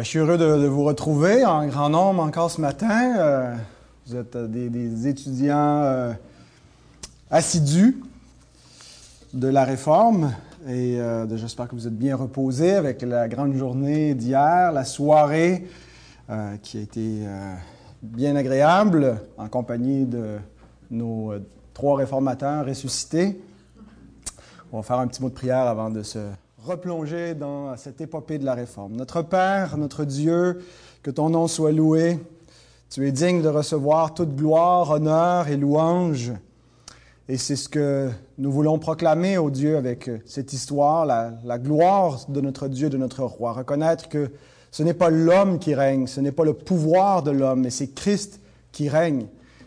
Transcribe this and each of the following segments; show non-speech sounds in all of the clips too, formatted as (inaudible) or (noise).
Ben, je suis heureux de, vous retrouver en grand nombre encore ce matin. Euh, vous êtes euh, des, étudiants euh, assidus de la réforme et j'espère que vous êtes bien reposés avec la grande journée d'hier, la soirée qui a été bien agréable en compagnie de nos trois réformateurs ressuscités. On va faire un petit mot de prière avant de se replonger dans cette épopée de la réforme. Notre Père, notre Dieu, que ton nom soit loué. Tu es digne de recevoir toute gloire, honneur et louange. Et c'est ce que nous voulons proclamer au Dieu avec cette histoire, la, la, gloire de notre Dieu, de notre roi. Reconnaître que ce n'est pas l'homme qui règne, ce n'est pas le pouvoir de l'homme, mais c'est Christ qui règne.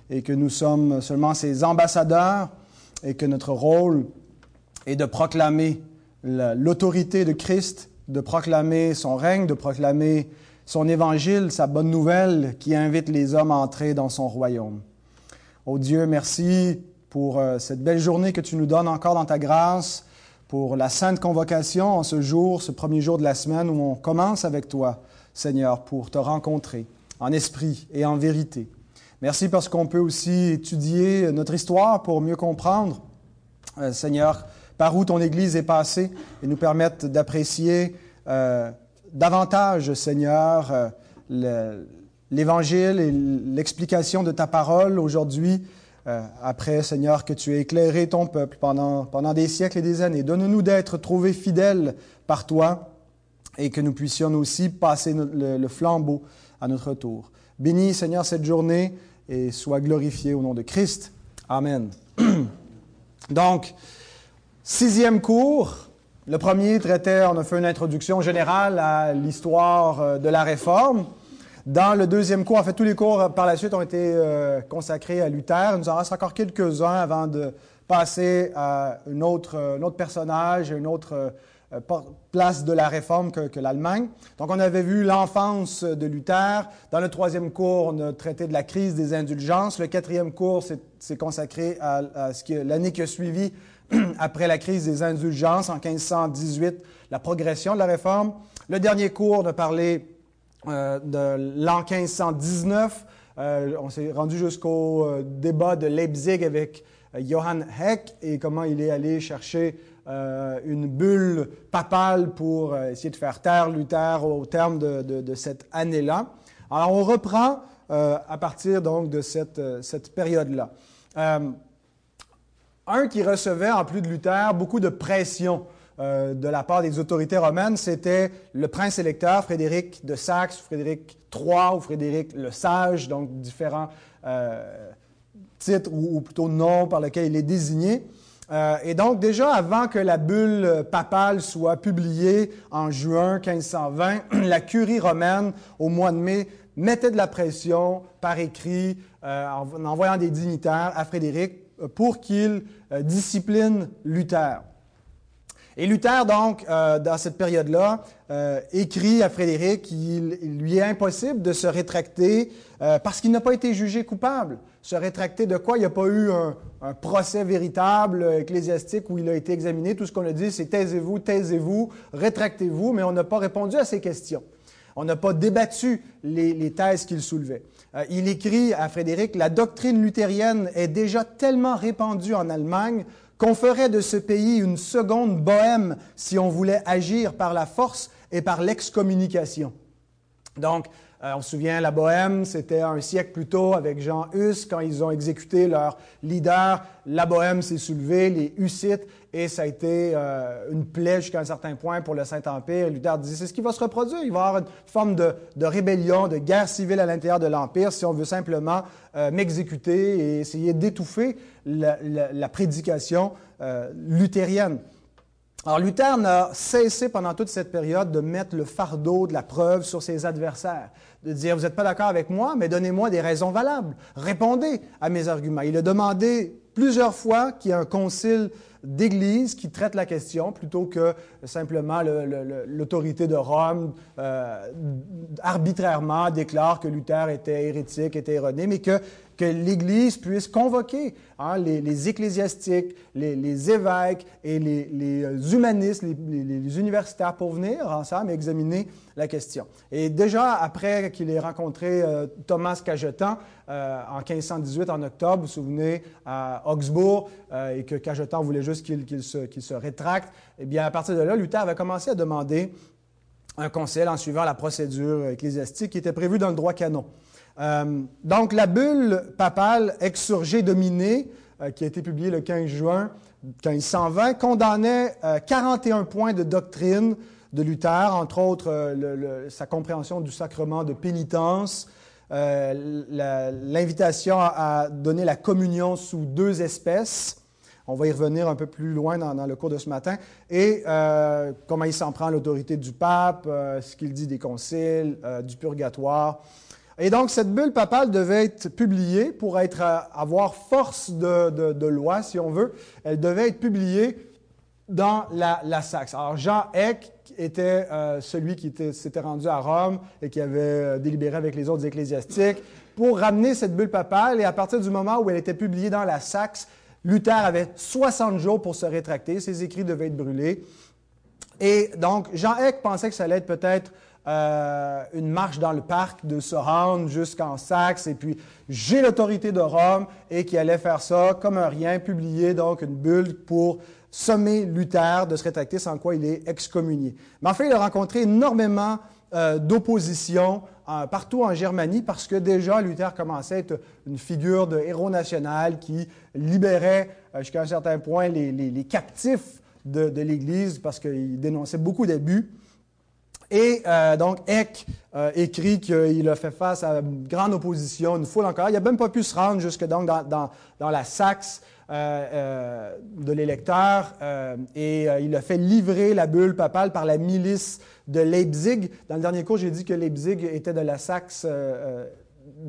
Et que nous sommes seulement ses ambassadeurs et que notre rôle est de proclamer l'autorité de Christ, de proclamer son règne, de proclamer son évangile, sa bonne nouvelle qui invite les hommes à entrer dans son royaume. Oh Dieu, merci pour euh, cette belle journée que tu nous donnes encore dans ta grâce, pour la sainte convocation en ce jour, ce premier jour de la semaine où on commence avec toi, Seigneur, pour te rencontrer en esprit et en vérité. Merci parce qu'on peut aussi étudier notre histoire pour mieux comprendre, euh, Seigneur, par où ton Église est passée et nous permettre d'apprécier euh, davantage, Seigneur, euh, l'Évangile et l'explication de ta parole aujourd'hui. Euh, après, Seigneur, que tu aies éclairé ton peuple pendant, pendant des siècles et des années. Donne-nous d'être trouvés fidèles par toi et que nous puissions aussi passer le, le, flambeau à notre tour. Bénis, Seigneur, cette journée et sois glorifié au nom de Christ. Amen. (clears throat) Donc, Sixième cours. Le premier traitait, on a fait une introduction générale à l'histoire euh, de la réforme. Dans le deuxième cours, en fait, tous les cours euh, par la suite ont été euh, consacrés à Luther. Il nous en reste encore quelques-uns avant de passer à un autre, autre personnage, une autre place de la réforme que, l'Allemagne. Donc, on avait vu l'enfance de Luther. Dans le troisième cours, on a traité de la crise des indulgences. Le quatrième cours s'est consacré à, à ce l'année qui a suivi (clears throat) après la crise des indulgences en 1518, la progression de la réforme. Le dernier cours de parler euh, de l'an 1519. Euh, on s'est rendu jusqu'au euh, débat de Leipzig avec Johann Heck et comment il est allé chercher une bulle papale pour essayer de faire taire Luther au terme de, cette année-là. Alors on reprend à partir donc de cette, cette période-là un qui recevait, en plus de Luther, beaucoup de pression euh, de la part des autorités romaines, c'était le prince électeur Frédéric de Saxe, Frédéric III ou Frédéric le Sage, donc différents euh, titres ou, plutôt noms par lesquels il est désigné. Euh, et donc déjà avant que la bulle papale soit publiée en juin 1520, (clears throat) la curie romaine, au mois de mai, mettait de la pression par écrit en envoyant des dignitaires à Frédéric pour qu'il euh, discipline Luther. Et Luther, donc, euh, dans cette période-là, euh, écrit à Frédéric qu'il lui est impossible de se rétracter parce qu'il n'a pas été jugé coupable. Se rétracter de quoi? Il n'y a pas eu un, un, procès véritable ecclésiastique où il a été examiné. Tout ce qu'on a dit, c'est taisez-vous, taisez-vous, rétractez-vous, mais on n'a pas répondu à ces questions. On n'a pas débattu les, thèses qu'il soulevait. Euh, il écrit à Frédéric, La doctrine luthérienne est déjà tellement répandue en Allemagne qu'on ferait de ce pays une seconde bohème si on voulait agir par la force et par l'excommunication. Donc, euh, on se souvient, la Bohème, c'était un siècle plus tôt avec Jean Hus, quand ils ont exécuté leur leader. La Bohème s'est soulevée, les Hussites, et ça a été euh, une plaie jusqu'à un certain point pour le Saint-Empire. Luther dit, c'est ce qui va se reproduire. Il va y avoir une forme de, rébellion, de guerre civile à l'intérieur de l'Empire si on veut simplement euh, m'exécuter et essayer d'étouffer la, prédication luthérienne. Alors Luther n'a cessé pendant toute cette période de mettre le fardeau de la preuve sur ses adversaires, de dire, vous n'êtes pas d'accord avec moi, mais donnez-moi des raisons valables, répondez à mes arguments. Il a demandé plusieurs fois qu'il y ait un concile d'Église qui traite la question plutôt que simplement l'autorité de Rome euh, arbitrairement déclare que Luther était hérétique, était erroné, mais que que l'Église puisse convoquer hein, les, ecclésiastiques, les, évêques et les, euh, humanistes, les, universitaires pour venir ensemble examiner la question. Et déjà, après qu'il ait rencontré euh, Thomas Cajetan euh, en 1518, en octobre, vous vous souvenez, à Augsbourg, et que Cajetan voulait juste qu'il se, se, rétracte, eh bien, à partir de là, Luther avait commencé à demander un conseil en suivant la procédure ecclésiastique qui était prévue dans le droit canon. Euh, donc, la bulle papale Exurgé dominée, euh, qui a été publiée le 15 juin 1520, condamnait 41 euh, points de doctrine de Luther, entre autres sa compréhension du sacrement de pénitence, l'invitation à, donner la communion sous deux espèces, on va y revenir un peu plus loin dans, le cours de ce matin. Et comment il s'en prend l'autorité du pape, ce qu'il dit des conciles, du purgatoire. Et donc, cette bulle papale devait être publiée pour être, avoir force de, loi, si on veut. Elle devait être publiée dans la, Saxe. Alors, Jean Eck était celui qui s'était rendu à Rome et qui avait délibéré avec les autres ecclésiastiques pour ramener cette bulle papale. Et à partir du moment où elle était publiée dans la Saxe, Luther avait 60 jours pour se rétracter, ses écrits devaient être brûlés. Et donc, Jean Eck pensait que ça allait être peut-être euh, une marche dans le parc de se rendre jusqu'en Saxe, et puis j'ai l'autorité de Rome, et qui allait faire ça comme un rien, publier donc une bulle pour sommer Luther de se rétracter, sans quoi il est excommunié. Mais en fait, il a rencontré énormément euh, d'opposition partout en Germanie parce que déjà Luther commençait à être une figure de héros national qui libérait euh, jusqu'à un certain point les, captifs de, l'Église parce qu'il dénonçait beaucoup d'abus. Et euh, donc, Eck écrit qu'il a fait face à une grande opposition, une foule encore. Il n'a même pas pu se rendre jusque dans, la Saxe de l'électeur et il a fait livrer la bulle papale par la milice de Leipzig. Dans le dernier cours, j'ai dit que Leipzig était de la Saxe euh,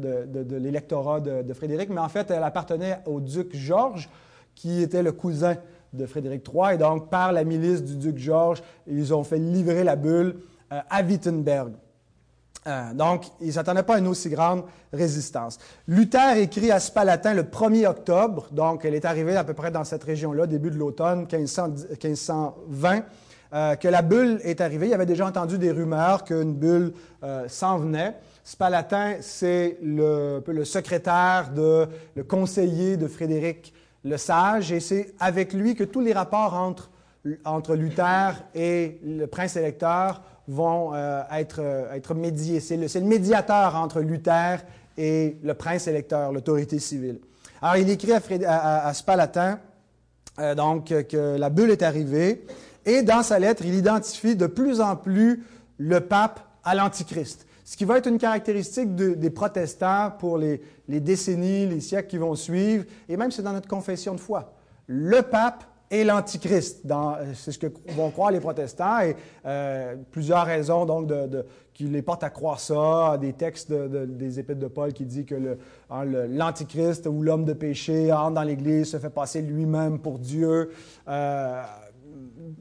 euh, de, l'électorat de, Frédéric, mais en fait, elle appartenait au duc Georges, qui était le cousin de Frédéric III. Et donc, par la milice du duc Georges, ils ont fait livrer la bulle euh, à Wittenberg. donc, ils ne s'attendaient pas à une aussi grande résistance. Luther écrit à Spalatin le 1er octobre, donc elle est arrivée à peu près dans cette région-là, début de l'automne 1520. Euh, que la bulle est arrivée. Il avait déjà entendu des rumeurs qu'une bulle euh, s'en venait. Spalatin, c'est le, le secrétaire, de, le conseiller de Frédéric le Sage, et c'est avec lui que tous les rapports entre, entre Luther et le prince électeur vont euh, être, être médiés. C'est le, médiateur entre Luther et le prince électeur, l'autorité civile. Alors, il écrit à, à, Spalatin donc, que la bulle est arrivée et dans sa lettre, il identifie de plus en plus le pape à l'Antichrist, ce qui va être une caractéristique des protestants pour les, décennies, les siècles qui vont suivre, et même c'est dans notre confession de foi. Le pape et l'Antichrist. C'est ce que vont croire les protestants et euh, plusieurs raisons donc qui les portent à croire ça, des textes des épîtres de Paul qui disent que hein, l'Antichrist ou l'homme de péché entre dans l'Église, se fait passer lui-même pour Dieu. Euh,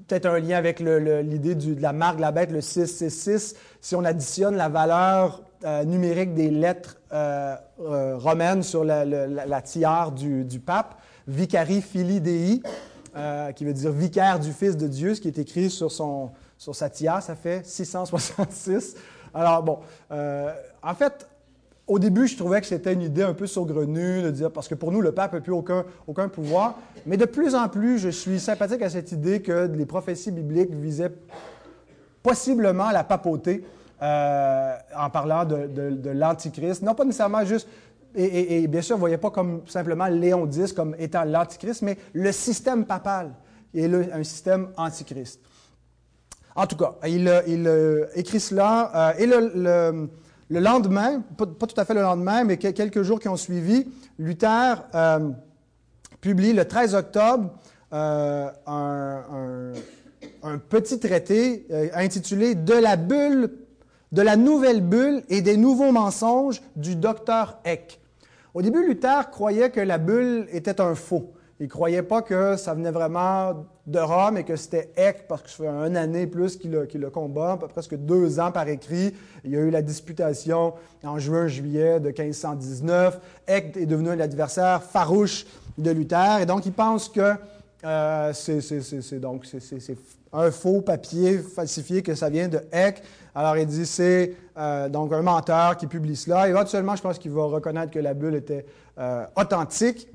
peut-être un lien avec l'idée de la marque de la bête, le 666. Si on additionne la valeur euh, numérique des lettres euh, euh, romaines sur la, tiare du, pape, Vicari Filii Dei, qui veut dire vicaire du Fils de Dieu, ce qui est écrit sur, son, sur sa tiare, ça fait 666. Alors bon, en fait, au début, je trouvais que c'était une idée un peu saugrenue de parce que pour nous, le pape n'a plus aucun, aucun pouvoir. Mais de plus en plus, je suis sympathique à cette idée que les prophéties bibliques visaient possiblement la papauté euh, en parlant de, l'Antichrist. Non pas nécessairement juste, et, bien sûr, ne voyez pas comme simplement Léon X comme étant l'Antichrist, mais le système papal est un système antichrist. En tout cas, il, euh, écrit cela, euh, et le le lendemain, pas, tout à fait le lendemain, mais quelques jours qui ont suivi, Luther euh, publie le 13 octobre euh, un, petit traité intitulé De la bulle, de la nouvelle bulle et des nouveaux mensonges du docteur Eck. Au début, Luther croyait que la bulle était un faux, ne croyait pas que ça venait vraiment de Rome et que c'était Eck, parce que ça fait une année plus qu'il le, combat, presque deux ans par écrit. Il y a eu la disputation en juin-juillet de 1519. Eck est devenu l'adversaire farouche de Luther, et donc il pense que euh, c'est donc c'est un faux papier falsifié que ça vient de Eck. Alors il dit c'est euh, donc un menteur qui publie cela. Éventuellement, je pense qu'il va reconnaître que la bulle était euh, authentique.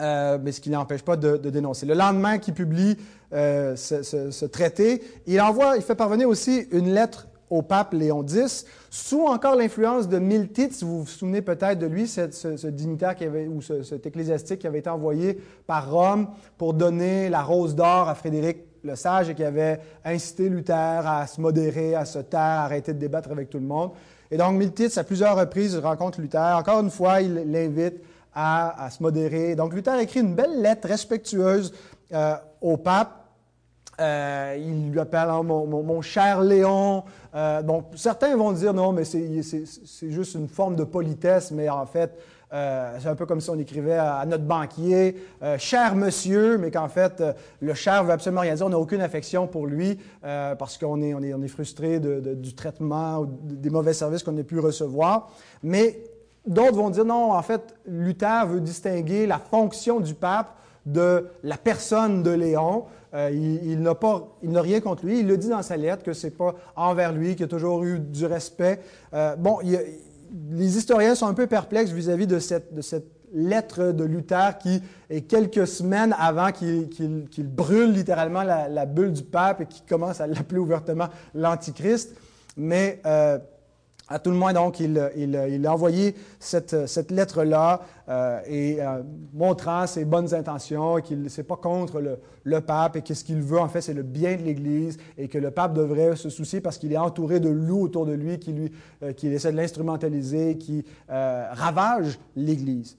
mais ce qui n'empêche pas de, dénoncer. Le lendemain qu'il publie ce, traité, il envoie, il fait parvenir aussi une lettre au pape Léon X, sous encore l'influence de Miltitz. Vous vous souvenez peut-être de lui, ce, dignitaire ou cet ecclésiastique qui avait été envoyé par Rome pour donner la rose d'or à Frédéric le Sage qui avait incité Luther à se modérer, à se taire, à arrêter de débattre avec tout le monde. Et donc Miltitz, à plusieurs reprises, rencontre Luther. Encore une fois, il l'invite à, se modérer. Donc Luther écrit une belle lettre respectueuse euh, au pape euh, il lui appelle hein, mon, cher Léon. Euh, donc, certains vont dire non, mais c'est juste une forme de politesse, mais en fait, euh, c'est un peu comme si on écrivait à, notre banquier, cher monsieur, mais qu'en fait, le cher veut absolument rien dire. On n'a aucune affection pour lui parce qu'on est, on est, on est frustré du traitement ou des mauvais services qu'on a pu recevoir. Mais d'autres vont dire non, en fait, Luther veut distinguer la fonction du pape de la personne de Léon. Euh, il, n'a pas, il n'a rien contre lui. Il le dit dans sa lettre que c'est pas envers lui, qu'il a toujours eu du respect. Euh, bon, les historiens sont un peu perplexes vis-à-vis de cette, lettre de Luther qui est quelques semaines avant qu'il, brûle littéralement la, bulle du pape et qu'il commence à l'appeler ouvertement l'Antichrist. Mais euh, à tout le moins, donc, il, a envoyé cette, lettre-là euh, et euh, montrant ses bonnes intentions, qu'il ne pas contre le, pape et que ce qu'il veut, en fait, c'est le bien de l'Église et que le pape devrait se soucier parce qu'il est entouré de loups autour de lui qui, lui, euh, qui essaient de l'instrumentaliser, qui ravagent l'Église.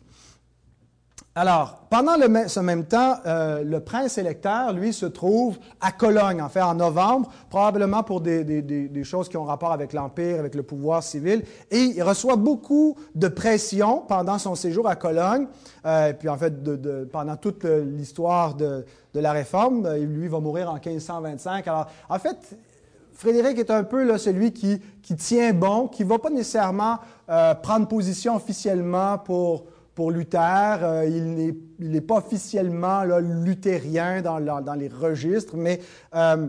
Alors, pendant ce même temps, euh, le prince électeur, lui, se trouve à Cologne, en fait, en novembre, probablement pour des, choses qui ont rapport avec l'Empire, avec le pouvoir civil. Et il reçoit beaucoup de pression pendant son séjour à Cologne. Euh, puis, en fait, pendant toute l'histoire de, la Réforme, euh, lui va mourir en 1525. Alors, en fait, Frédéric est un peu là, celui qui, tient bon, qui ne va pas nécessairement prendre position officiellement pour pour Luther. Euh, il n'est pas officiellement luthérien dans, les registres, mais euh,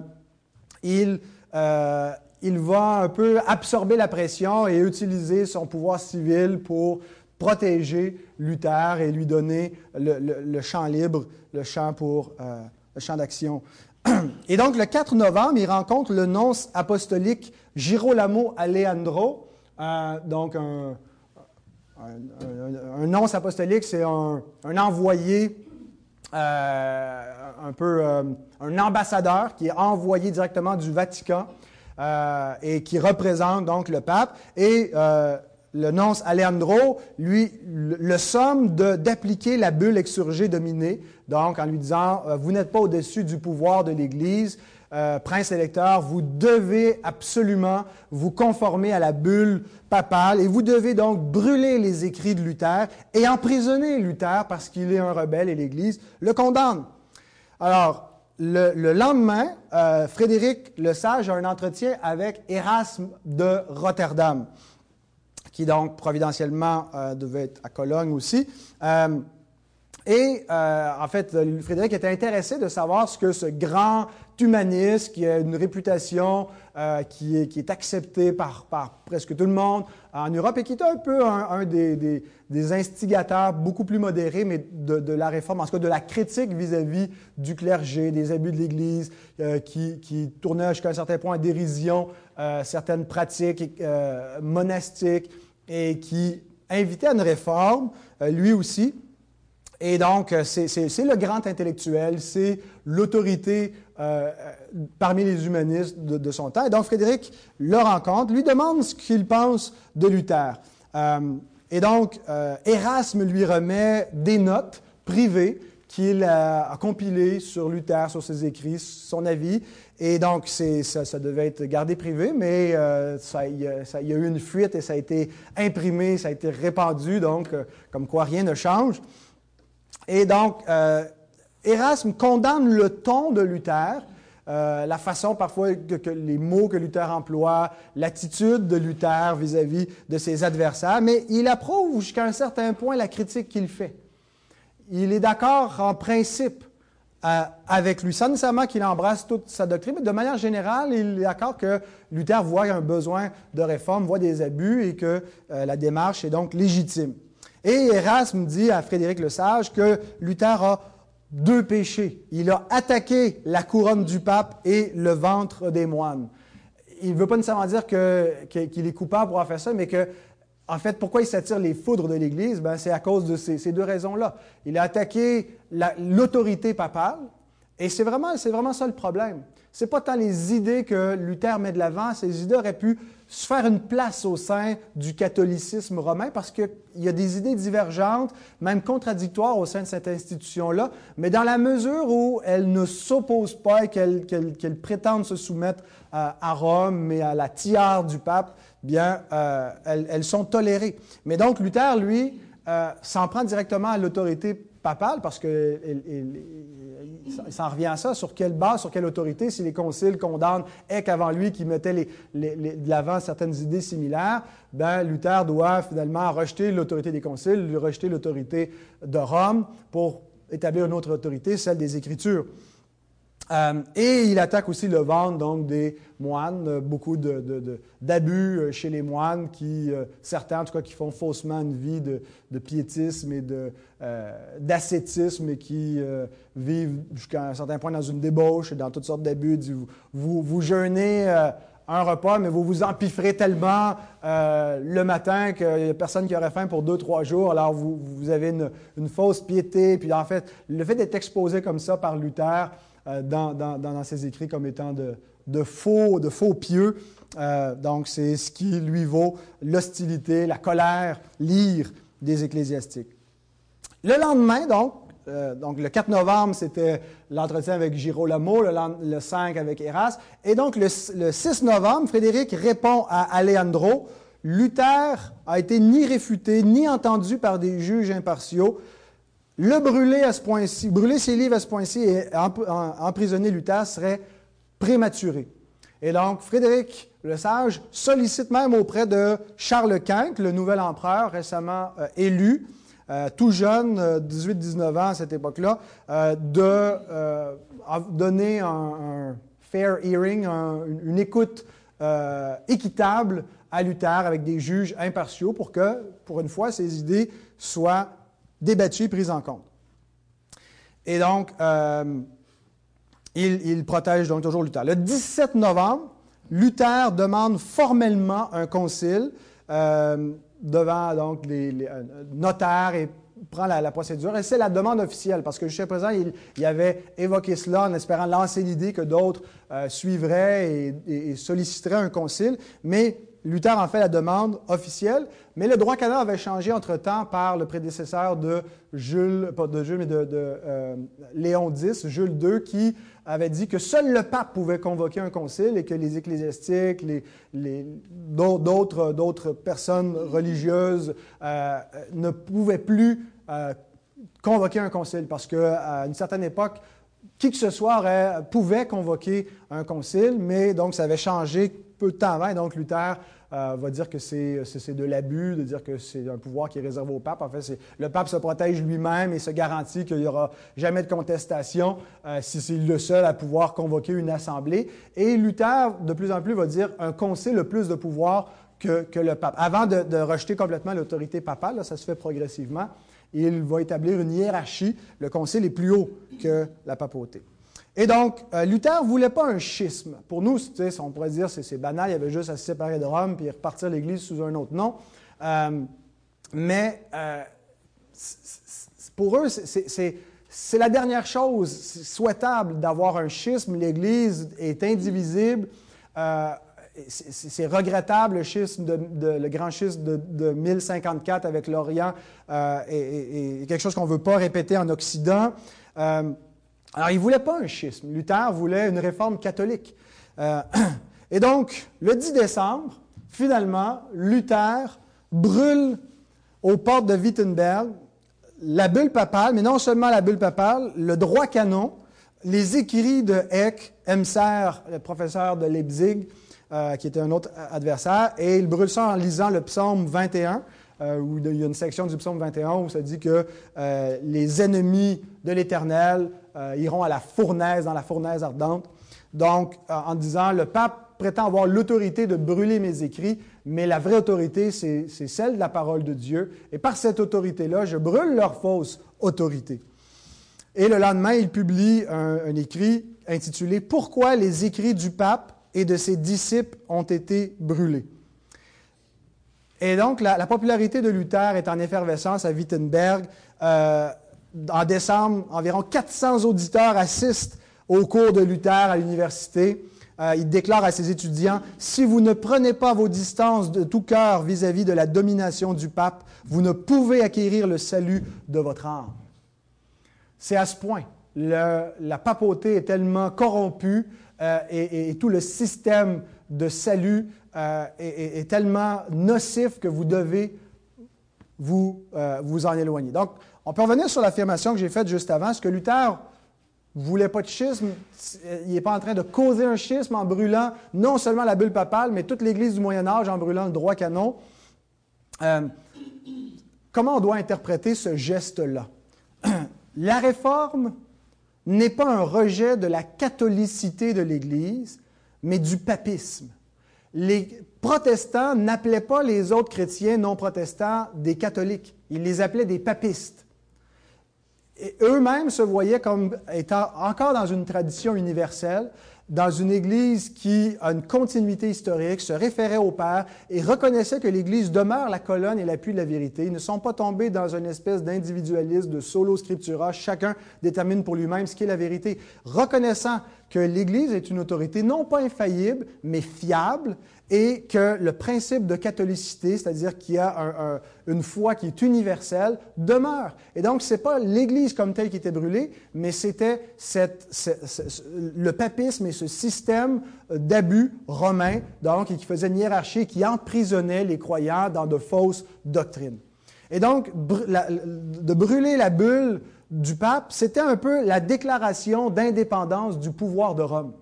il, euh, il va un peu absorber la pression et utiliser son pouvoir civil pour protéger Luther et lui donner le, champ libre, le champ pour le champ d'action. (clears throat) Et donc, le 4 novembre, il rencontre le nonce apostolique Girolamo Aleandro, donc un, un, nonce apostolique, c'est un, envoyé, euh, un peu euh, un ambassadeur qui est envoyé directement du Vatican euh, et qui représente donc le pape. Et le nonce Alejandro, lui, le, somme d'appliquer la bulle exsurgée dominée, donc en lui disant, vous n'êtes pas au-dessus du pouvoir de l'Église, euh, prince électeur, vous devez absolument vous conformer à la bulle papale et vous devez donc brûler les écrits de Luther et emprisonner Luther parce qu'il est un rebelle et l'Église le condamne. Alors, le, lendemain, euh, Frédéric le Sage a un entretien avec Erasme de Rotterdam, qui donc providentiellement euh, devait être à Cologne aussi. Et en fait, Frédéric était intéressé de savoir ce que ce grand humaniste qui a une réputation euh, qui, est, qui est acceptée par, par presque tout le monde en Europe et qui était un peu un, des, des, instigateurs beaucoup plus modérés, mais de, la réforme, en tout cas de la critique vis-à-vis du clergé, des abus de l'Église, euh, qui, qui tournait jusqu'à un certain point à dérision euh, certaines pratiques monastiques et qui invitait à une réforme, lui aussi. Et donc, euh, c'est le grand intellectuel, c'est l'autorité euh, parmi les humanistes de, son temps. Et donc, Frédéric le rencontre, lui demande ce qu'il pense de Luther. Euh, et donc, Erasme lui remet des notes privées qu'il a, compilées sur Luther, sur ses écrits, son avis. Et donc, ça, devait être gardé privé, mais il, y a, eu une fuite et ça a été imprimé, ça a été répandu, donc, comme quoi rien ne change. Et donc, euh, Erasme condamne le ton de Luther, euh, la façon parfois que, les mots que Luther emploie, l'attitude de Luther vis-à-vis de ses adversaires, mais il approuve jusqu'à un certain point la critique qu'il fait. Il est d'accord en principe euh, avec lui, sans nécessairement qu'il embrasse toute sa doctrine, mais de manière générale, il est d'accord que Luther voit un besoin de réforme, voit des abus et que la démarche est donc légitime. Et Erasme dit à Frédéric le Sage que Luther a deux péchés. Il a attaqué la couronne du pape et le ventre des moines. Il ne veut pas nécessairement dire qu'il est coupable pour avoir fait ça, mais que, en fait, pourquoi il s'attire les foudres de l'Église? Ben, c'est à cause de ces, deux raisons-là. Il a attaqué l'autorité papale, et c'est vraiment, vraiment ça le problème. Ce n'est pas tant les idées que Luther met de l'avant, ces idées auraient pu se faire une place au sein du catholicisme romain parce qu'il y a des idées divergentes, même contradictoires au sein de cette institution-là, mais dans la mesure où elles ne s'opposent pas et qu'elles prétendent se soumettre euh, à, Rome, mais à la tiare du pape, bien, euh, elles, sont tolérées. Mais donc, Luther, lui, euh, s'en prend directement à l'autorité papale parce que s'en revient à ça. Sur quelle base, sur quelle autorité, si les conciles condamnent Eck avant lui qui mettait de l'avant certaines idées similaires, ben, Luther doit finalement rejeter l'autorité des conciles, rejeter l'autorité de Rome pour établir une autre autorité, celle des Écritures. Euh, et il attaque aussi le ventre donc des moines, euh, beaucoup d'abus euh, chez les moines, qui certains en tout cas qui font faussement une vie de, piétisme et d'ascétisme et qui vivent jusqu'à un certain point dans une débauche et dans toutes sortes d'abus. Vous, vous, jeûnez un repas, mais vous vous empifferez tellement le matin qu'il n'y a personne qui aurait faim pour deux, trois jours. Alors vous, vous avez une, une, fausse piété. Puis en fait, le fait d'être exposé comme ça par Luther, euh, dans, ses écrits comme étant de, faux, de faux pieux. Euh, donc, c'est ce qui lui vaut l'hostilité, la colère, l'ire des ecclésiastiques. Le lendemain, donc, euh, le 4 novembre, c'était l'entretien avec Girolamo, le, 5 avec Eras. Et donc, le, le 6 novembre, Frédéric répond à Alejandro. Luther a été ni réfuté, ni entendu par des juges impartiaux. Le brûler à ce point-ci, brûler ses livres à ce point-ci et emprisonner Luther serait prématuré. Et donc, Frédéric le Sage sollicite même auprès de Charles Quint, le nouvel empereur récemment euh, élu, euh, tout jeune, 18-19 euh, ans à cette époque-là, de donner un, fair hearing, une écoute équitable à Luther avec des juges impartiaux pour que, pour une fois, ses idées soient débattu et pris en compte. Et donc, euh, il, protège donc toujours Luther. Le 17 novembre, Luther demande formellement un concile euh, devant donc les, euh, notaires et prend la, procédure. Et c'est la demande officielle, parce que jusqu'à présent, il, avait évoqué cela en espérant lancer l'idée que d'autres suivraient et, solliciteraient un concile. Mais Luther en fait la demande officielle, mais le droit canon avait changé entre-temps par le prédécesseur de Jules, pas de Jules, mais de, euh, Léon X, Jules II, qui avait dit que seul le pape pouvait convoquer un concile et que les ecclésiastiques, les, d'autres, personnes religieuses euh, ne pouvaient plus euh, convoquer un concile parce qu'à une certaine époque, qui que ce soit pouvait convoquer un concile, mais donc ça avait changé peu de temps avant, et donc Luther euh, va dire que c'est de l'abus, de dire que c'est un pouvoir qui est réservé au pape. En fait, le pape se protège lui-même et se garantit qu'il n'y aura jamais de contestation euh, si c'est le seul à pouvoir convoquer une assemblée. Et Luther, de plus en plus, va dire un concile a plus de pouvoir que, le pape. Avant de, rejeter complètement l'autorité papale, ça se fait progressivement, il va établir une hiérarchie. Le concile est plus haut que la papauté. Et donc, euh, Luther ne voulait pas un schisme. Pour nous, on pourrait dire que c'est banal, il y avait juste à se séparer de Rome puis repartir l'Église sous un autre nom. Euh, mais euh, pour eux, c'est la dernière chose souhaitable d'avoir un schisme. L'Église est indivisible. c'est regrettable le schisme, le grand schisme de, 1054 avec l'Orient et, quelque chose qu'on ne veut pas répéter en Occident. Alors, il ne voulait pas un schisme. Luther voulait une réforme catholique. Euh, (clears throat) et donc, le 10 décembre, finalement, Luther brûle aux portes de Wittenberg la bulle papale, mais non seulement la bulle papale, le droit canon, les écrits de Eck, Emser, le professeur de Leipzig, euh, qui était un autre adversaire, et il brûle ça en lisant le psaume 21, euh, où il y a une section du psaume 21 où ça dit que euh, les ennemis de l'Éternel iront à la fournaise, dans la fournaise ardente. Donc, en disant, le pape prétend avoir l'autorité de brûler mes écrits, mais la vraie autorité, c'est celle de la parole de Dieu. Et par cette autorité-là, je brûle leur fausse autorité. Et le lendemain, il publie un, écrit intitulé Pourquoi les écrits du pape et de ses disciples ont été brûlés. Et donc, la, popularité de Luther est en effervescence à Wittenberg. Euh, en décembre, environ 400 auditeurs assistent au cours de Luther à l'université. Euh, il déclare à ses étudiants, si vous ne prenez pas vos distances de tout cœur vis-à-vis de la domination du pape, vous ne pouvez acquérir le salut de votre âme. C'est à ce point. la papauté est tellement corrompue euh, et, tout le système de salut euh, est, tellement nocif que vous devez vous, vous en éloigner. Donc, on peut revenir sur l'affirmation que j'ai faite juste avant, ce que Luther ne voulait pas de schisme, il n'est pas en train de causer un schisme en brûlant non seulement la bulle papale, mais toute l'Église du Moyen Âge en brûlant le droit canon. Euh, comment on doit interpréter ce geste-là? (clears throat) la réforme n'est pas un rejet de la catholicité de l'Église, mais du papisme. Les protestants n'appelaient pas les autres chrétiens non protestants des catholiques, ils les appelaient des papistes. Eux-mêmes se voyaient comme étant encore dans une tradition universelle, dans une Église qui a une continuité historique, se référait au Père et reconnaissait que l'Église demeure la colonne et l'appui de la vérité. Ils ne sont pas tombés dans une espèce d'individualisme, de solo scriptura. Chacun détermine pour lui-même ce qui est la vérité. Reconnaissant que l'Église est une autorité non pas infaillible, mais fiable, et que le principe de catholicité, c'est-à-dire qu'il y a une foi qui est universelle, demeure. Et donc, ce n'est pas l'Église comme telle qui était brûlée, mais c'était le papisme et ce système d'abus romain, donc, qui faisait une hiérarchie qui emprisonnait les croyants dans de fausses doctrines. Et donc, de brûler la bulle du pape, c'était un peu la déclaration d'indépendance du pouvoir de Rome.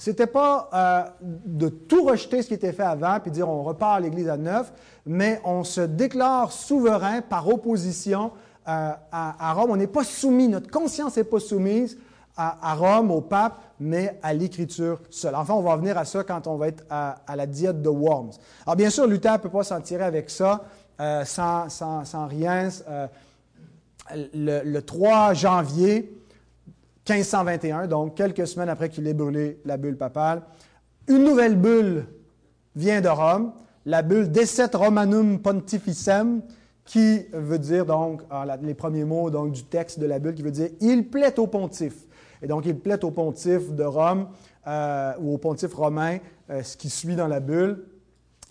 C'était pas euh, de tout rejeter ce qui était fait avant puis dire on repart l'Église à neuf, mais on se déclare souverain par opposition euh, à, Rome. On n'est pas soumis, notre conscience n'est pas soumise à, Rome, au pape, mais à l'Écriture seule. Enfin, on va revenir à ça quand on va être à, la diète de Worms. Alors bien sûr, Luther ne peut pas s'en tirer avec ça euh, sans, rien. Le, 3 janvier, 1521, donc quelques semaines après qu'il ait brûlé la bulle papale. Une nouvelle bulle vient de Rome, la bulle Decet Romanum Pontificem, qui veut dire donc, les premiers mots donc, du texte de la bulle, qui veut dire Il plaît au pontife. Et donc, il plaît au pontife de Rome euh, ou au pontife romain, euh, ce qui suit dans la bulle.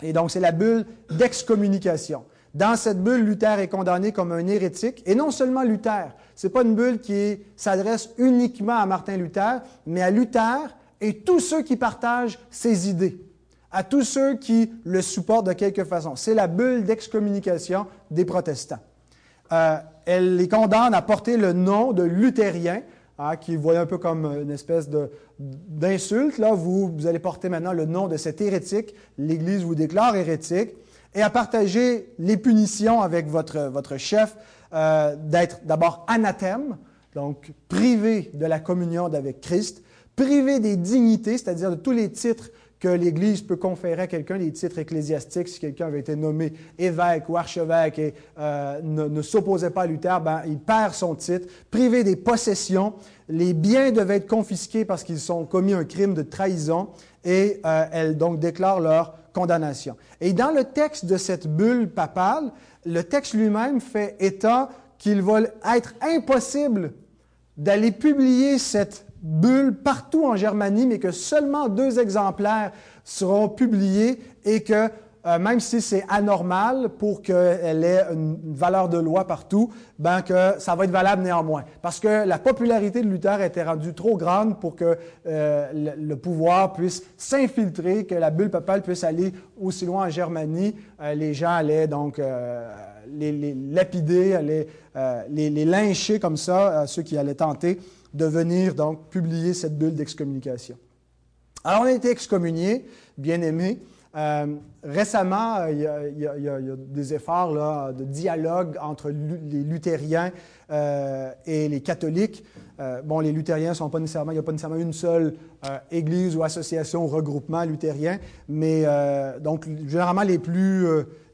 Et donc, c'est la bulle d'excommunication. Dans cette bulle, Luther est condamné comme un hérétique, et non seulement Luther. Ce n'est pas une bulle qui s'adresse uniquement à Martin Luther, mais à Luther et tous ceux qui partagent ses idées, à tous ceux qui le supportent de quelque façon. C'est la bulle d'excommunication des protestants. Euh, elle les condamne à porter le nom de luthérien, hein, qui voit un peu comme une espèce d'insulte. Là, vous allez porter maintenant le nom de cet hérétique. L'Église vous déclare hérétique et à partager les punitions avec votre, votre chef, euh, d'être d'abord anathème, donc privé de la communion avec Christ, privé des dignités, c'est-à-dire de tous les titres que l'Église peut conférer à quelqu'un, les titres ecclésiastiques, si quelqu'un avait été nommé évêque ou archevêque et euh, ne, s'opposait pas à Luther, ben, il perd son titre, privé des possessions, les biens devaient être confisqués parce qu'ils ont commis un crime de trahison et euh, elle donc déclare leur condamnation. Et dans le texte de cette bulle papale, le texte lui-même fait état qu'il va être impossible d'aller publier cette bulle partout en Germanie, mais que seulement deux exemplaires seront publiés et que euh, même si c'est anormal pour qu'elle ait une, valeur de loi partout, ben que ça va être valable néanmoins. Parce que la popularité de Luther était rendue trop grande pour que euh, le, pouvoir puisse s'infiltrer, que la bulle papale puisse aller aussi loin en Germanie. Euh, les gens allaient donc les, lapider, allaient les, les, lyncher comme ça, ceux qui allaient tenter de venir donc publier cette bulle d'excommunication. Alors on a été excommuniés, bien aimés. Euh, récemment, il y, a, des efforts de dialogue entre les luthériens euh, et les catholiques. Euh, bon, les luthériens sont pas nécessairement, il n'y a pas nécessairement une seule église ou association ou regroupement luthérien, mais donc généralement les plus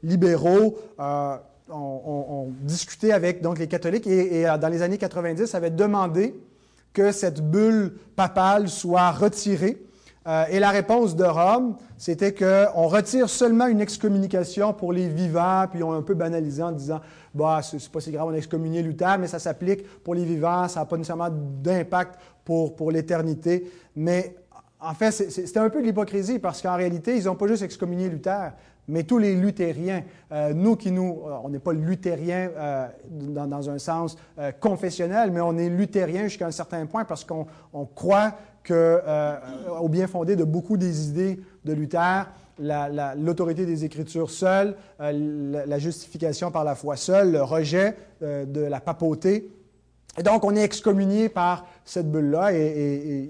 libéraux ont, discuté avec donc les catholiques et, dans les années 90 avaient demandé que cette bulle papale soit retirée euh, et la réponse de Rome, c'était qu'on retire seulement une excommunication pour les vivants, puis on a un peu banalisé en disant, bah, c'est pas si grave, on a excommunié Luther, mais ça s'applique pour les vivants, ça n'a pas nécessairement d'impact pour, pour l'éternité. Mais en fait, c'était un peu de l'hypocrisie, parce qu'en réalité, ils n'ont pas juste excommunié Luther, mais tous les luthériens, euh, nous qui nous, euh, on n'est pas luthériens dans, un sens confessionnel, mais on est luthériens jusqu'à un certain point parce qu'on on croit euh, au bien fondé de beaucoup des idées de Luther, l'autorité des Écritures seule, euh, la, justification par la foi seule, le rejet euh, de la papauté. Et donc, on est excommunié par cette bulle-là et,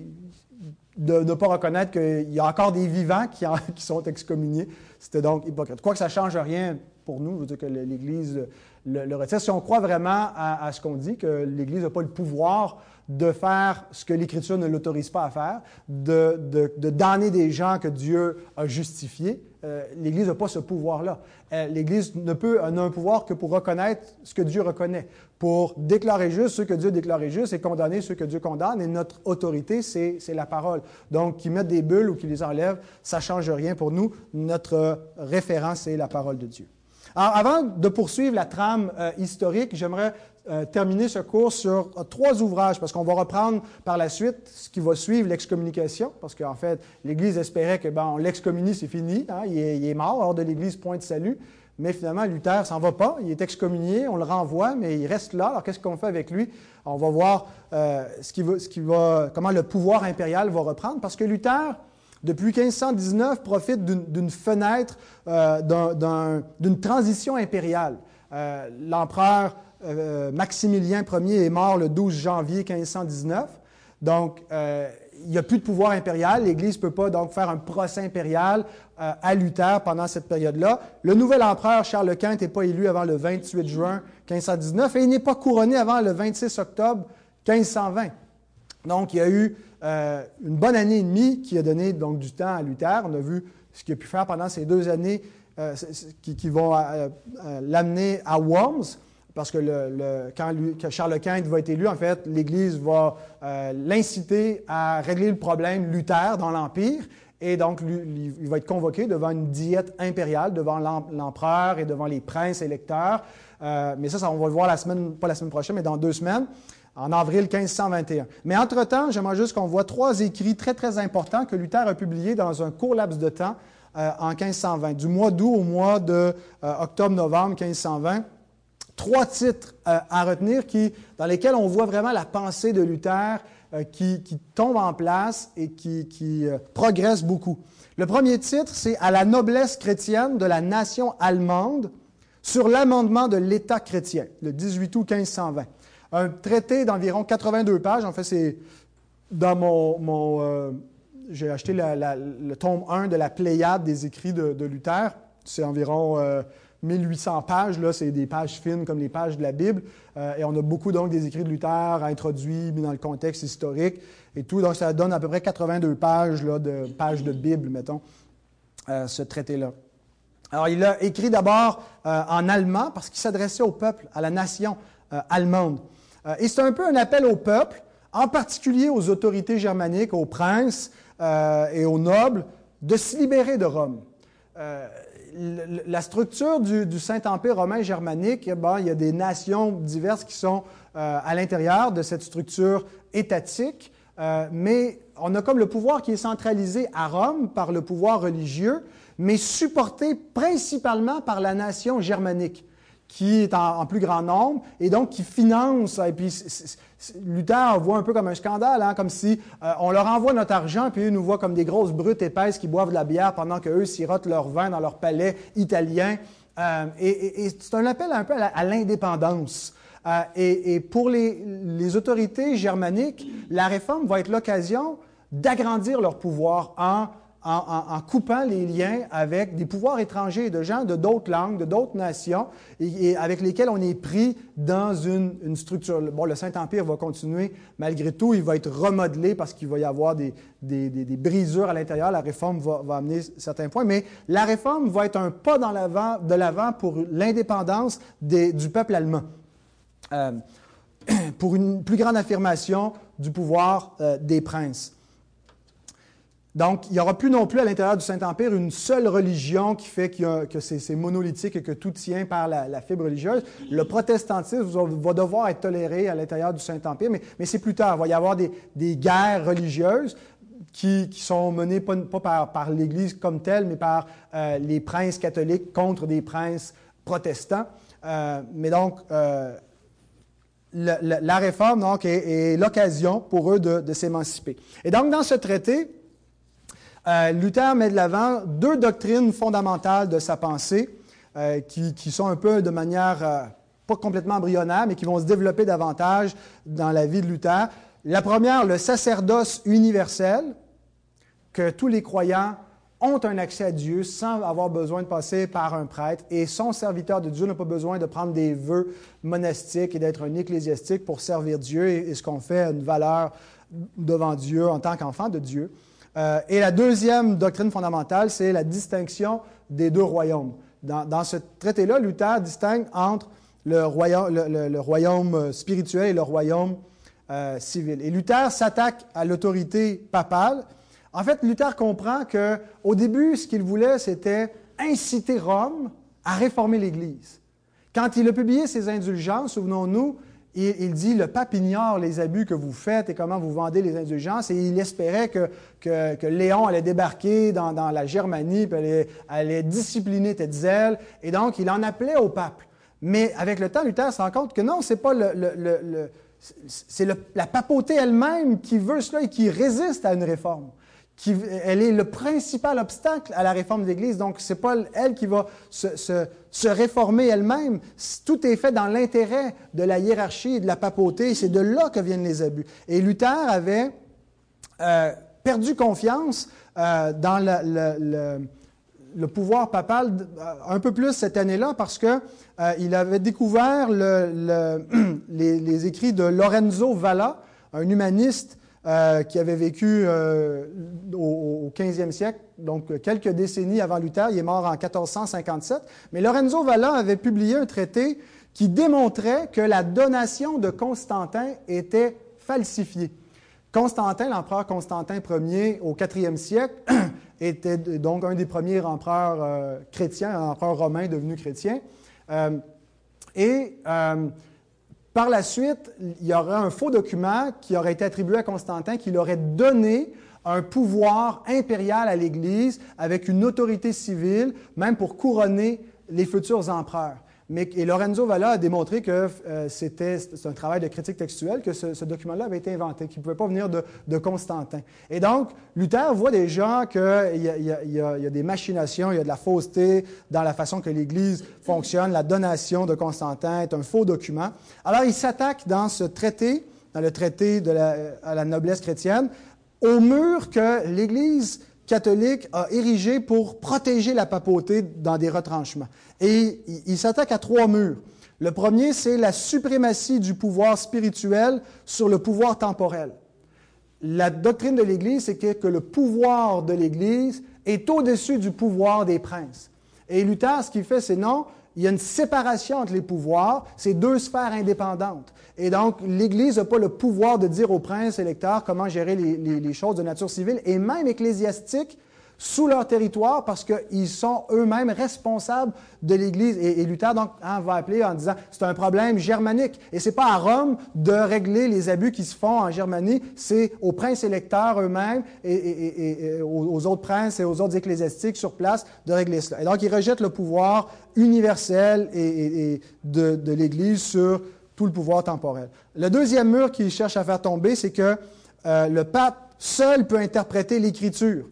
de ne pas reconnaître qu'il y a encore des vivants qui, sont excommuniés. C'était donc hypocrite. Quoi que ça ne change rien pour nous, je veux dire que l'Église le, retire. Si on croit vraiment à ce qu'on dit, que l'Église n'a pas le pouvoir de faire ce que l'Écriture ne l'autorise pas à faire, de, de, damner des gens que Dieu a justifiés. Euh, L'Église n'a pas ce pouvoir-là. Euh, L'Église ne peut n'a un pouvoir que pour reconnaître ce que Dieu reconnaît, pour déclarer juste ceux que Dieu déclare juste et condamner ceux que Dieu condamne. Et notre autorité, c'est la parole. Donc, qu'ils mettent des bulles ou qu'ils les enlèvent, ça ne change rien pour nous. Notre référence, c'est la parole de Dieu. Alors, avant de poursuivre la trame euh, historique, j'aimerais euh, terminer ce cours sur euh, trois ouvrages, parce qu'on va reprendre par la suite ce qui va suivre l'excommunication, parce qu'en fait, l'Église espérait que, ben, l'excommunie, c'est fini, hein, il, est, mort, hors de l'Église, point de salut. Mais finalement, Luther s'en va pas, il est excommunié, on le renvoie, mais il reste là. Alors, qu'est-ce qu'on fait avec lui? On va voir euh, ce qui va, ce qui va, comment le pouvoir impérial va reprendre, parce que Luther, depuis 1519, profite d'une fenêtre, d'une transition impériale. L'empereur euh, Maximilien Ier est mort le 12 janvier 1519. Donc, euh, il n'y a plus de pouvoir impérial. L'Église ne peut pas donc faire un procès impérial euh, à Luther pendant cette période-là. Le nouvel empereur Charles Quint n'est pas élu avant le 28 juin 1519 et il n'est pas couronné avant le 26 octobre 1520. Donc, il y a eu une bonne année et demie qui a donné donc du temps à Luther. On a vu ce qu'il a pu faire pendant ces deux années qui, vont l'amener à Worms parce que quand, Charles Quint va être élu, en fait, l'Église va euh, l'inciter à régler le problème Luther dans l'Empire. Et donc, il va être convoqué devant une diète impériale, devant l'empereur et devant les princes électeurs. Euh, mais ça, ça, on va le voir la semaine, pas la semaine prochaine, mais dans deux semaines, en avril 1521. Mais entre-temps, j'aimerais juste qu'on voit trois écrits très, très importants que Luther a publiés dans un court laps de temps euh, en 1520, du mois d'août au mois de octobre-novembre 1520 trois titres euh, à retenir qui, dans lesquels on voit vraiment la pensée de Luther euh, qui, tombe en place et qui, euh, progresse beaucoup. Le premier titre, c'est À la noblesse chrétienne de la nation allemande sur l'amendement de l'État chrétien, le 18 août 1520. Un traité d'environ 82 pages. En fait, c'est dans mon. J'ai acheté le tome 1 de la Pléiade des écrits de, Luther. C'est environ 1800 pages, là, c'est des pages fines comme les pages de la Bible. Euh, et on a beaucoup donc des écrits de Luther introduits, mis dans le contexte historique et tout. Donc ça donne à peu près 82 pages là, de pages de Bible, mettons, euh, ce traité-là. Alors il a écrit d'abord euh, en allemand parce qu'il s'adressait au peuple, à la nation allemande. et c'est un peu un appel au peuple, en particulier aux autorités germaniques, aux princes et aux nobles, de se libérer de Rome la structure du, Saint-Empire romain germanique, il y a des nations diverses qui sont euh, à l'intérieur de cette structure étatique, euh, mais on a comme le pouvoir qui est centralisé à Rome par le pouvoir religieux, mais supporté principalement par la nation germanique qui est en, plus grand nombre et donc qui finance. Et puis Luther voit un peu comme un scandale, hein, comme si euh, on leur envoie notre argent puis eux nous voient comme des grosses brutes épaisses qui boivent de la bière pendant qu'eux sirotent leur vin dans leur palais italien. Euh, et, c'est un appel un peu à l'indépendance. Euh, et, pour les autorités germaniques, la réforme va être l'occasion d'agrandir leur pouvoir en en, coupant les liens avec des pouvoirs étrangers, de gens de d'autres langues, de d'autres nations, et, avec lesquels on est pris dans une, structure. Bon, le Saint-Empire va continuer, malgré tout, il va être remodelé parce qu'il va y avoir des, brisures à l'intérieur. La réforme va, amener certains points, mais la réforme va être un pas dans l'avant, de l'avant pour l'indépendance du peuple allemand. Euh, (clears throat) pour une plus grande affirmation du pouvoir euh, des princes. Donc, il n'y aura plus non plus à l'intérieur du Saint-Empire une seule religion qui fait que c'est monolithique et que tout tient par la, fibre religieuse. Le protestantisme va devoir être toléré à l'intérieur du Saint-Empire, mais, c'est plus tard. Il va y avoir des, guerres religieuses qui, sont menées pas, par, l'Église comme telle, mais par euh, les princes catholiques contre des princes protestants. Euh, mais donc, euh, la, réforme est, l'occasion pour eux de s'émanciper. Et donc, dans ce traité, euh, Luther met de l'avant deux doctrines fondamentales de sa pensée euh, qui, sont un peu de manière euh, pas complètement embryonnaire, mais qui vont se développer davantage dans la vie de Luther. La première, le sacerdoce universel, que tous les croyants ont un accès à Dieu sans avoir besoin de passer par un prêtre et son serviteur de Dieu n'a pas besoin de prendre des vœux monastiques et d'être un ecclésiastique pour servir Dieu et, ce qu'on fait une valeur devant Dieu en tant qu'enfant de Dieu. Euh, et la deuxième doctrine fondamentale, c'est la distinction des deux royaumes. Dans, ce traité-là, Luther distingue entre le royaume, euh, spirituel et le royaume euh, civil. Et Luther s'attaque à l'autorité papale. En fait, Luther comprend qu'au début, ce qu'il voulait, c'était inciter Rome à réformer l'Église. Quand il a publié ses indulgences, souvenons-nous, il, dit le pape ignore les abus que vous faites et comment vous vendez les indulgences, et il espérait que, que, Léon allait débarquer dans, la Germanie, puis allait, allait discipliner Tetzel, et donc il en appelait au pape. Mais avec le temps, Luther se rend compte que non, c'est pas le, c'est la papauté elle-même qui veut cela et qui résiste à une réforme elle est le principal obstacle à la réforme de l'Église. Donc, c'est pas elle qui va se, réformer elle-même. Tout est fait dans l'intérêt de la hiérarchie et de la papauté. C'est de là que viennent les abus. Et Luther avait euh, perdu confiance euh, dans le, pouvoir papal euh, un peu plus cette année-là parce que il avait découvert (clears throat) les, les, écrits de Lorenzo Valla, un humaniste euh, qui avait vécu euh, au, 15e siècle, donc quelques décennies avant Luther. Il est mort en 1457. Mais Lorenzo Valla avait publié un traité qui démontrait que la donation de Constantin était falsifiée. Constantin, l'empereur Constantin Ier au 4e siècle, (clears throat) était donc un des premiers empereurs euh, chrétiens, un empereur romain devenu chrétien. et par la suite, il y aurait un faux document qui aurait été attribué à Constantin qui aurait donné un pouvoir impérial à l'Église avec une autorité civile, même pour couronner les futurs empereurs. Mais, et Lorenzo Valla a démontré que euh, c'était un travail de critique textuelle, que ce, document-là avait été inventé, qu'il ne pouvait pas venir de, Constantin. Et donc, Luther voit déjà qu'il y, y, a des machinations, il y a de la fausseté dans la façon que l'Église fonctionne. La donation de Constantin est un faux document. Alors, il s'attaque dans ce traité, dans le traité de à la noblesse chrétienne, au mur que l'Église catholique a érigé pour protéger la papauté dans des retranchements. Et il s'attaque à trois murs. Le premier, c'est la suprématie du pouvoir spirituel sur le pouvoir temporel. La doctrine de l'Église, c'est que, le pouvoir de l'Église est au-dessus du pouvoir des princes. Et Luther, ce qu'il fait, c'est non, il y a une séparation entre les pouvoirs, c'est deux sphères indépendantes. Et donc, l'Église n'a pas le pouvoir de dire aux princes électeurs comment gérer les, les, choses de nature civile et même ecclésiastique sous leur territoire parce qu'ils sont eux-mêmes responsables de l'Église. Et, Luther donc, hein, va appeler en disant c'est un problème germanique. Et c'est pas à Rome de régler les abus qui se font en Germanie, c'est aux princes électeurs eux-mêmes et, aux, autres princes et aux autres ecclésiastiques sur place de régler cela. Et donc, il rejette le pouvoir universel et, de, de l'Église sur tout le pouvoir temporel. Le deuxième mur qu'il cherche à faire tomber, c'est que euh, le pape seul peut interpréter l'Écriture.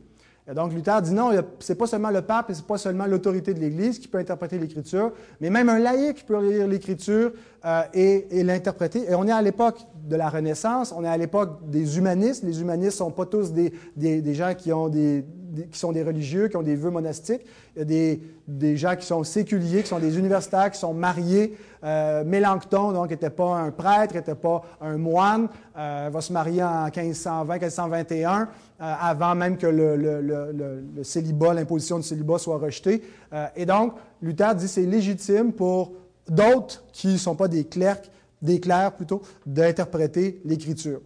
Et donc Luther dit non, ce n'est pas seulement le pape et ce n'est pas seulement l'autorité de l'Église qui peut interpréter l'Écriture, mais même un laïc peut lire l'Écriture euh, et, l'interpréter. Et on est à l'époque de la Renaissance, on est à l'époque des humanistes. Les humanistes ne sont pas tous des, des gens qui ont des, qui sont des religieux, qui ont des vœux monastiques. Il y a des, des, gens qui sont séculiers, qui sont des universitaires, qui sont mariés. Euh, Mélenchon, donc, n'était pas un prêtre, n'était pas un moine, euh, va se marier en 1520, 1521, euh, avant même que le, le, le, célibat, l'imposition du célibat soit rejetée. Euh, et donc, Luther dit c'est légitime pour d'autres qui ne sont pas des clercs, des clercs plutôt, d'interpréter l'Écriture.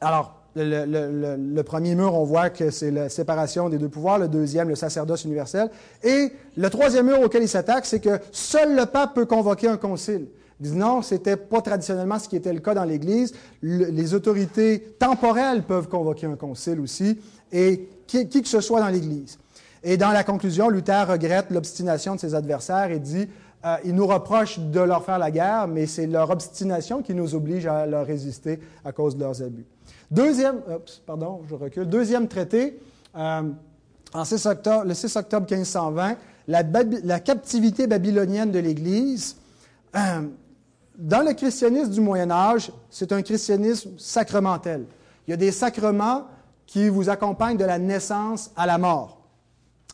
Alors, le, premier mur, on voit que c'est la séparation des deux pouvoirs. Le deuxième, le sacerdoce universel. Et le troisième mur auquel il s'attaque, c'est que seul le pape peut convoquer un concile. Il dit non, c'était pas traditionnellement ce qui était le cas dans l'Église. les autorités temporelles peuvent convoquer un concile aussi, et qui, que ce soit dans l'Église. Et dans la conclusion, Luther regrette l'obstination de ses adversaires et dit euh, il nous reproche de leur faire la guerre, mais c'est leur obstination qui nous oblige à leur résister à cause de leurs abus. Deuxième, pardon, je recule. Deuxième traité, euh, en 6 octobre, le 6 octobre 1520, la, captivité babylonienne de l'Église. Euh, dans le christianisme du Moyen Âge, c'est un christianisme sacramentel. Il y a des sacrements qui vous accompagnent de la naissance à la mort.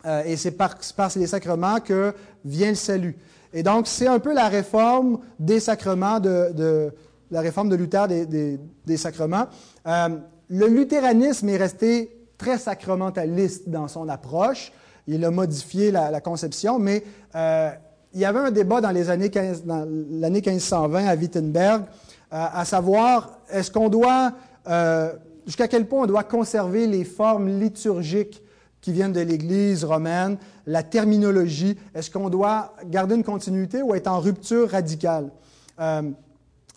Euh, et c'est par, par les sacrements que vient le salut. Et donc, c'est un peu la réforme des sacrements de, la réforme de Luther des, sacrements. Euh, le luthéranisme est resté très sacramentaliste dans son approche. Il a modifié la, conception, mais euh, il y avait un débat dans les années l'année 1520 à Wittenberg, euh, à savoir est-ce qu'on doit, jusqu'à quel point on doit conserver les formes liturgiques qui viennent de l'Église romaine, la terminologie, est-ce qu'on doit garder une continuité ou être en rupture radicale?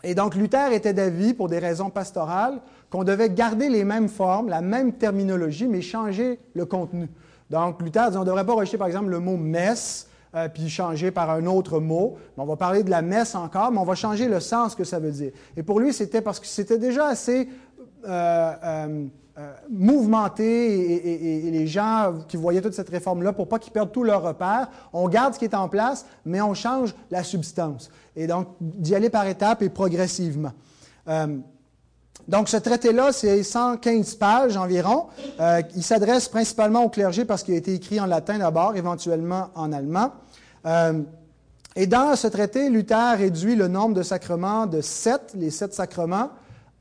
Et donc Luther était d'avis, pour des raisons pastorales, qu'on devait garder les mêmes formes, la même terminologie, mais changer le contenu. Donc Luther disait, on ne devrait pas rejeter par exemple le mot messe, euh, puis changer par un autre mot. on va parler de la messe encore, mais on va changer le sens que ça veut dire. Et pour lui, c'était parce que c'était déjà assez euh, euh, mouvementé et, les gens qui voyaient toute cette réforme-là, pour pas qu'ils perdent tous leurs repères, on garde ce qui est en place, mais on change la substance. Et donc, d'y aller par étapes et progressivement. Euh, donc, ce traité-là, c'est 115 pages environ. Euh, il s'adresse principalement au clergé parce qu'il a été écrit en latin d'abord, éventuellement en allemand. et dans ce traité, Luther réduit le nombre de sacrements de sept, les sept sacrements,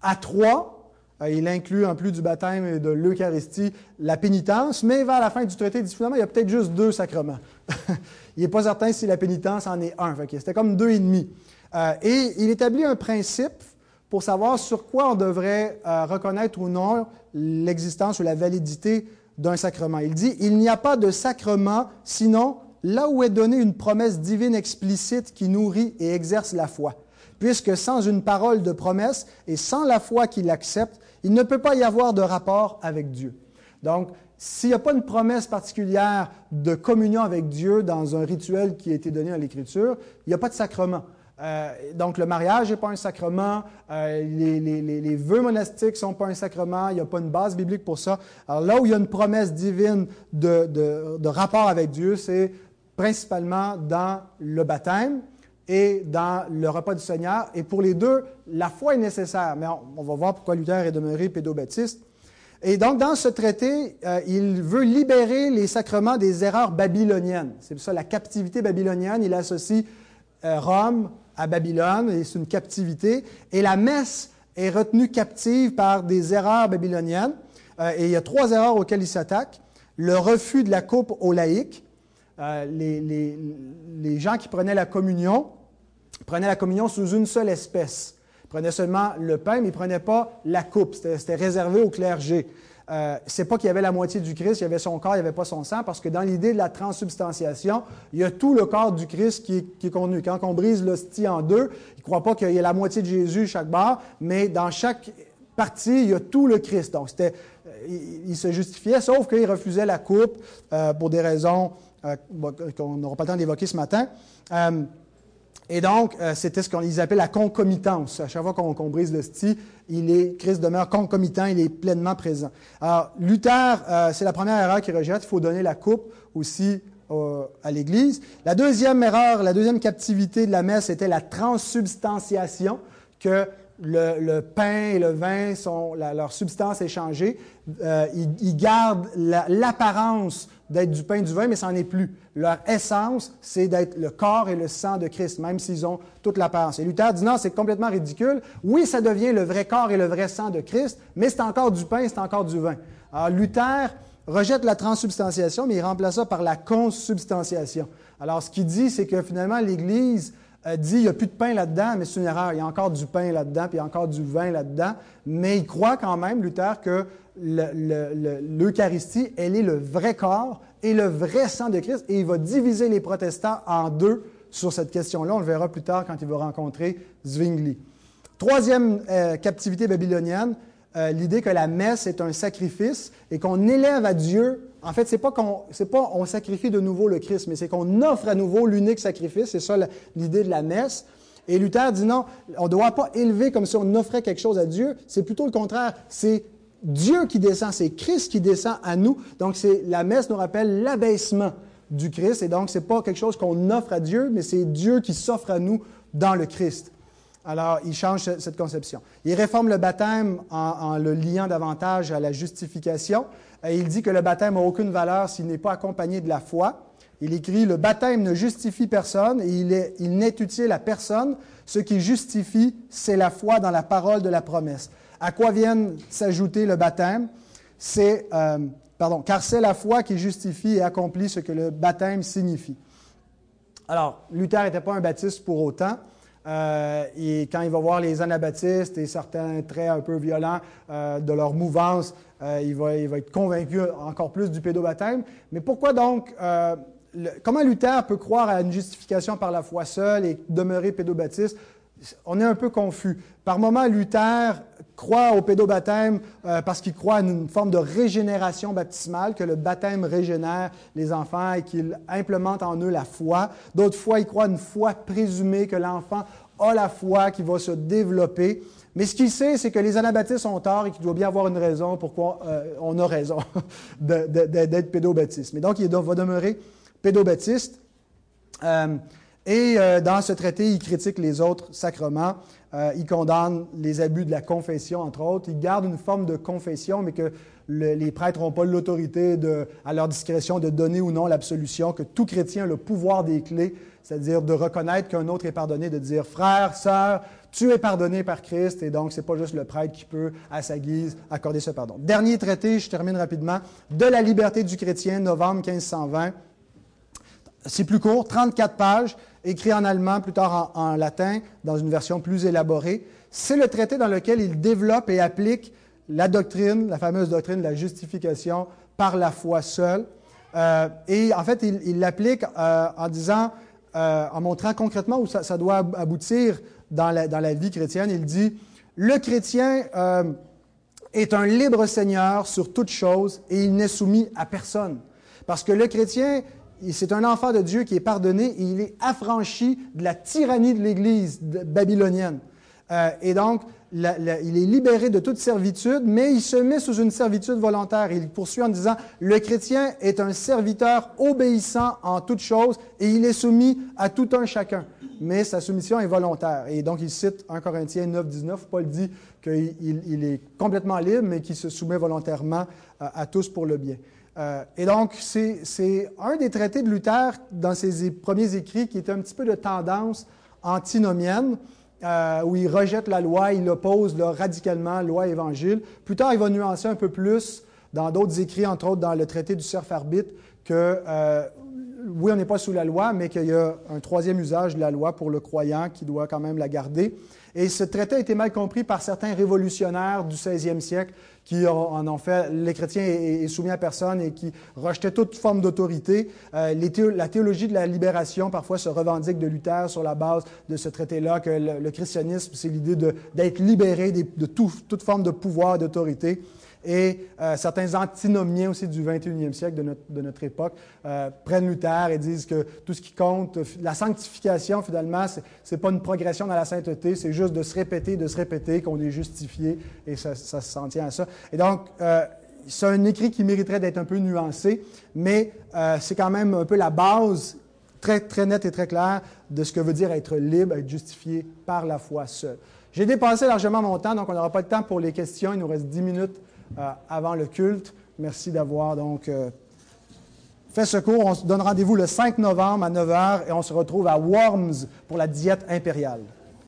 à trois, euh, il inclut, en plus du baptême et de l'Eucharistie, la pénitence, mais vers la fin du traité, il dit finalement, il y a peut-être juste deux sacrements. (laughs) il n'est pas certain si la pénitence en est un. C'était comme deux et demi. Euh, et il établit un principe pour savoir sur quoi on devrait euh, reconnaître ou non l'existence ou la validité d'un sacrement. Il dit, il n'y a pas de sacrement sinon là où est donnée une promesse divine explicite qui nourrit et exerce la foi. Puisque sans une parole de promesse et sans la foi qui l'accepte, il ne peut pas y avoir de rapport avec Dieu. Donc, s'il n'y a pas une promesse particulière de communion avec Dieu dans un rituel qui a été donné à l'Écriture, il n'y a pas de sacrement. Euh, donc, le mariage n'est pas un sacrement, euh, les, vœux monastiques ne sont pas un sacrement, il n'y a pas une base biblique pour ça. Alors là où il y a une promesse divine de, de rapport avec Dieu, c'est principalement dans le baptême, et dans le repas du Seigneur. Et pour les deux, la foi est nécessaire. Mais on, va voir pourquoi Luther est demeuré pédobaptiste. Et donc, dans ce traité, euh, il veut libérer les sacrements des erreurs babyloniennes. C'est ça la captivité babylonienne. Il associe euh, Rome à Babylone, et c'est une captivité. Et la messe est retenue captive par des erreurs babyloniennes. Euh, et il y a trois erreurs auxquelles il s'attaque. Le refus de la coupe aux laïcs. les, gens qui prenaient la communion prenaient la communion sous une seule espèce. Ils prenaient seulement le pain, mais ils ne prenaient pas la coupe. C'était réservé au clergé. euh, c'est pas qu'il y avait la moitié du Christ, il y avait son corps, il n'y avait pas son sang, parce que dans l'idée de la transsubstantiation, il y a tout le corps du Christ qui est, contenu. Quand on brise l'hostie en deux, il ne croit pas qu'il y ait la moitié de Jésus chaque barre, mais dans chaque partie, il y a tout le Christ. Donc, c'était, euh, il, se justifiait, sauf qu'il refusait la coupe euh, pour des raisons qu'on n'aura pas le temps d'évoquer ce matin. Et donc, euh, c'était ce qu'ils appellent la concomitance. À chaque fois qu'on brise le sti, il est, Christ demeure concomitant, il est pleinement présent. Alors, Luther, euh, c'est la première erreur qu'il rejette. Il faut donner la coupe aussi euh, à l'Église. La deuxième erreur, la deuxième captivité de la messe, était la transsubstantiation, que le, pain et le vin, sont, leur substance est changée. ils, gardent l'apparence d'être du pain et du vin, mais ça n'en est plus. Leur essence, c'est d'être le corps et le sang de Christ, même s'ils ont toute l'apparence. Et Luther dit non, c'est complètement ridicule. Oui, ça devient le vrai corps et le vrai sang de Christ, mais c'est encore du pain, c'est encore du vin. Alors Luther rejette la transsubstantiation, mais il remplace ça par la consubstantiation. Alors ce qu'il dit, c'est que finalement, l'Église dit il n'y a plus de pain là-dedans, mais c'est une erreur. Il y a encore du pain là-dedans, puis il y a encore du vin là-dedans. Mais il croit quand même, Luther, que l'Eucharistie, elle est le vrai corps et le vrai sang de Christ, et il va diviser les protestants en deux sur cette question-là. On le verra plus tard quand il va rencontrer Zwingli. Troisième euh, captivité babylonienne, euh, l'idée que la messe est un sacrifice et qu'on élève à Dieu. En fait, c'est pas qu'on pas on sacrifie de nouveau le Christ, mais c'est qu'on offre à nouveau l'unique sacrifice. C'est ça l'idée de la messe. Et Luther dit non, on ne doit pas élever comme si on offrait quelque chose à Dieu. C'est plutôt le contraire. C'est Dieu qui descend, c'est Christ qui descend à nous. Donc, c'est, la messe nous rappelle l'abaissement du Christ. Et donc, ce n'est pas quelque chose qu'on offre à Dieu, mais c'est Dieu qui s'offre à nous dans le Christ. Alors, il change cette conception. Il réforme le baptême en, le liant davantage à la justification. Et il dit que le baptême n'a aucune valeur s'il n'est pas accompagné de la foi. Il écrit, le baptême ne justifie personne et il, il n'est utile à personne. Ce qui justifie, c'est la foi dans la parole de la promesse. À quoi viennent s'ajouter le baptême? C'est, euh, pardon, car c'est la foi qui justifie et accomplit ce que le baptême signifie. Alors, Luther n'était pas un baptiste pour autant. Euh, et quand il va voir les anabaptistes et certains traits un peu violents euh, de leur mouvance, il, va, il, va, être convaincu encore plus du pédobaptême. Mais pourquoi donc, comment Luther peut croire à une justification par la foi seule et demeurer pédobaptiste on est un peu confus. Par moments, Luther croit au pédobaptême euh, parce qu'il croit à une forme de régénération baptismale, que le baptême régénère les enfants et qu'il implémente en eux la foi. D'autres fois, il croit à une foi présumée, que l'enfant a la foi qui va se développer. Mais ce qu'il sait, c'est que les anabaptistes ont tort et qu'il doit bien avoir une raison pourquoi euh, on a raison (laughs) d'être pédobaptiste. Mais donc, il va demeurer pédobaptiste. Euh, et euh, dans ce traité, il critique les autres sacrements. Euh, il condamne les abus de la confession, entre autres. Il garde une forme de confession, mais que les prêtres n'ont pas l'autorité à leur discrétion de donner ou non l'absolution, que tout chrétien a le pouvoir des clés, c'est-à-dire de reconnaître qu'un autre est pardonné, de dire frère, sœur, tu es pardonné par Christ, et donc c'est pas juste le prêtre qui peut, à sa guise, accorder ce pardon. Dernier traité, je termine rapidement, de la liberté du chrétien, novembre 1520. C'est plus court, 34 pages écrit en allemand, plus tard en, latin, dans une version plus élaborée. C'est le traité dans lequel il développe et applique la doctrine, la fameuse doctrine de la justification par la foi seule. Euh, et en fait, il l'applique euh, en disant, euh, en montrant concrètement où ça, doit aboutir dans la, dans la, vie chrétienne. Il dit, le chrétien est un libre seigneur sur toute chose et il n'est soumis à personne. Parce que le chrétien c'est un enfant de Dieu qui est pardonné et il est affranchi de la tyrannie de l'Église babylonienne. Euh, et donc, il est libéré de toute servitude, mais il se met sous une servitude volontaire. Il poursuit en disant, le chrétien est un serviteur obéissant en toutes choses et il est soumis à tout un chacun. Mais sa soumission est volontaire. Et donc, il cite 1 Corinthiens 9, 19. Paul dit qu'il est complètement libre, mais qu'il se soumet volontairement à tous pour le bien. Euh, et donc, c'est un des traités de Luther dans ses premiers écrits qui est un petit peu de tendance antinomienne, euh, où il rejette la loi, il oppose radicalement loi et évangile. Plus tard, il va nuancer un peu plus dans d'autres écrits, entre autres dans le traité du surf arbitre, que euh, oui, on n'est pas sous la loi, mais qu'il y a un troisième usage de la loi pour le croyant qui doit quand même la garder. Et ce traité a été mal compris par certains révolutionnaires du 16e siècle qui en ont fait les chrétiens est, soumis à personne et qui rejetaient toute forme d'autorité. Euh, la théologie de la libération parfois se revendique de Luther sur la base de ce traité-là, que le, christianisme, c'est l'idée d'être libéré de toute forme de pouvoir, d'autorité. Et euh, certains antinomiens aussi du 21e siècle, de notre, de notre époque, euh, prennent Luther et disent que tout ce qui compte, la sanctification, finalement, ce n'est pas une progression dans la sainteté, c'est juste de se répéter, de se répéter qu'on est justifié, et ça, ça s'en tient à ça. Et donc, euh, c'est un écrit qui mériterait d'être un peu nuancé, mais euh, c'est quand même un peu la base très, très nette et très claire de ce que veut dire être libre, être justifié par la foi seule. J'ai dépassé largement mon temps, donc on n'aura pas de temps pour les questions. Il nous reste dix minutes euh, avant le culte. Merci d'avoir donc euh, fait ce cours. On se donne rendez-vous le 5 novembre à 9 h et on se retrouve à Worms pour la diète impériale.